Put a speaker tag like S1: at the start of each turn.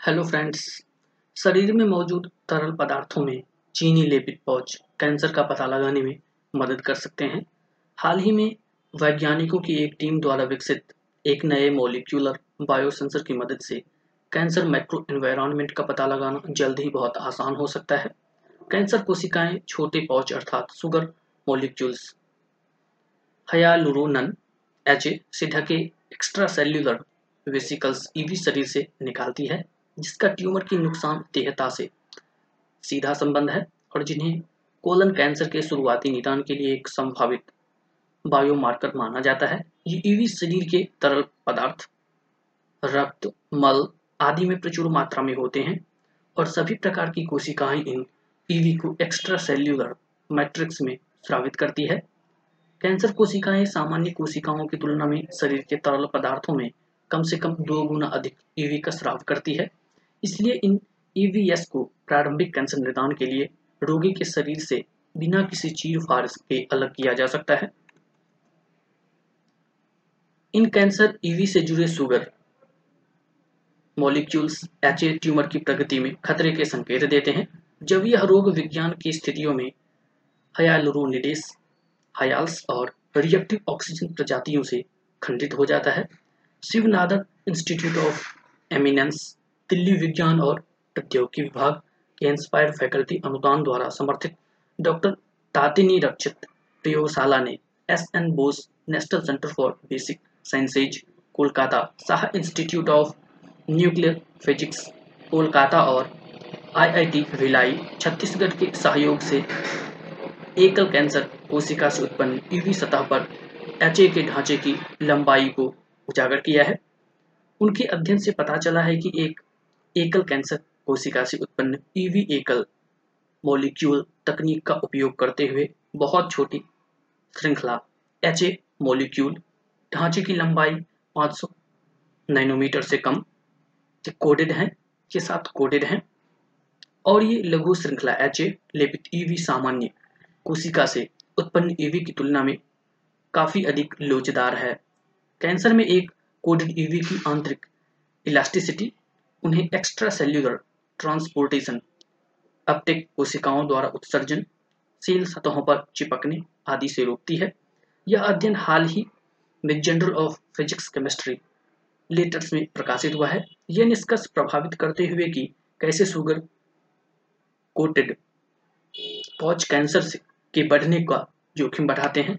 S1: Hello friends शरीर में मौजूद तरल पदार्थों में चीनी लेपित पौच कैंसर का पता लगाने में मदद कर सकते हैं। हाल ही में वैज्ञानिकों की एक टीम द्वारा विकसित एक नए मोलिक्यूलर बायोसेंसर की मदद से कैंसर माइक्रो एनवायरनमेंट का पता लगाना जल्द ही बहुत आसान हो सकता है। कैंसर कोशिकाएँ छोटे पौच अर्थात सुगर मोलिक्यूल्स हयालुरोनन एच से ढके एक्स्ट्रा सेल्यूलर वेसिकल्स ईवी शरीर से निकालती है। जिसका ट्यूमर की नुकसान देहता से सीधा संबंध है और जिन्हें कोलन कैंसर के शुरुआती निदान के लिए एक संभावित बायोमार्कर माना जाता है। ये ईवी शरीर के तरल पदार्थ, रक्त, मल आदि में प्रचुर मात्रा में होते हैं और सभी प्रकार की कोशिकाएँ इन ईवी को एक्स्ट्रा सेल्यूलर मैट्रिक्स में स्रावित करती है। कैंसर कोशिकाएँ सामान्य कोशिकाओं की तुलना में शरीर के तरल पदार्थों में कम से कम दो गुना अधिक ईवी का स्राव करती है। इसलिए इन ईवीएस को प्रारंभिक कैंसर निदान के लिए रोगी के शरीर से बिना किसी चीर फार के अलग किया जा सकता है। इन कैंसर ईवी से जुड़े सुगर मॉलिक्यूल्स एच ट्यूमर की प्रगति में खतरे के संकेत देते हैं। जब यह रोग विज्ञान की स्थितियों में हयालुरोनिडेस हयाल्स और रिएक्टिव ऑक्सीजन प्रजातियों से खंडित हो जाता है Shiv Nadar institute of eminence Delhi विज्ञान और प्रौद्योगिकी विभाग के इंस्पायर फैकल्टी अनुदान द्वारा समर्थित डॉक्टर तातिनी रक्षित प्रयोगशाला ने S N Bose national centre for basic sciences, Kolkata, Saha institute of nuclear physics, Kolkata और आईआईटी भिलाई, छत्तीसगढ़ के सहयोग से एकल कैंसर कोशिका से उत्पन्न ईवी सतह पर एच के ढांचे की लंबाई को उजागर किया है। उनके अध्ययन से पता चला है कि एक एकल कैंसर कोशिका से उत्पन्न ईवी एकल मॉलिक्यूल तकनीक का उपयोग करते हुए बहुत छोटी श्रृंखला एच मॉलिक्यूल ढांचे की लंबाई 500 नैनोमीटर से कम कोडेड हैं, के साथ कोडेड हैं। और ये लघु श्रृंखला एच ए लेपित ईवी सामान्य कोशिका से उत्पन्न ईवी की तुलना में काफ़ी अधिक लोचदार है। कैंसर में एक कोडेड ईवी की आंतरिक इलास्टिसिटी उन्हें एक्स्ट्रा सेल्यूलर ट्रांसपोर्टेशन अपटेक कोशिकाओं द्वारा उत्सर्जन, सेल सतहों पर चिपकने आदि से रोकती है। यह अध्ययन हाल ही में journal of physics chemistry letters में प्रकाशित हुआ है। यह निष्कर्ष प्रभावित करते हुए कि कैसे सुगर कोटेड पौच कैंसर से के बढ़ने का जोखिम बढ़ाते हैं।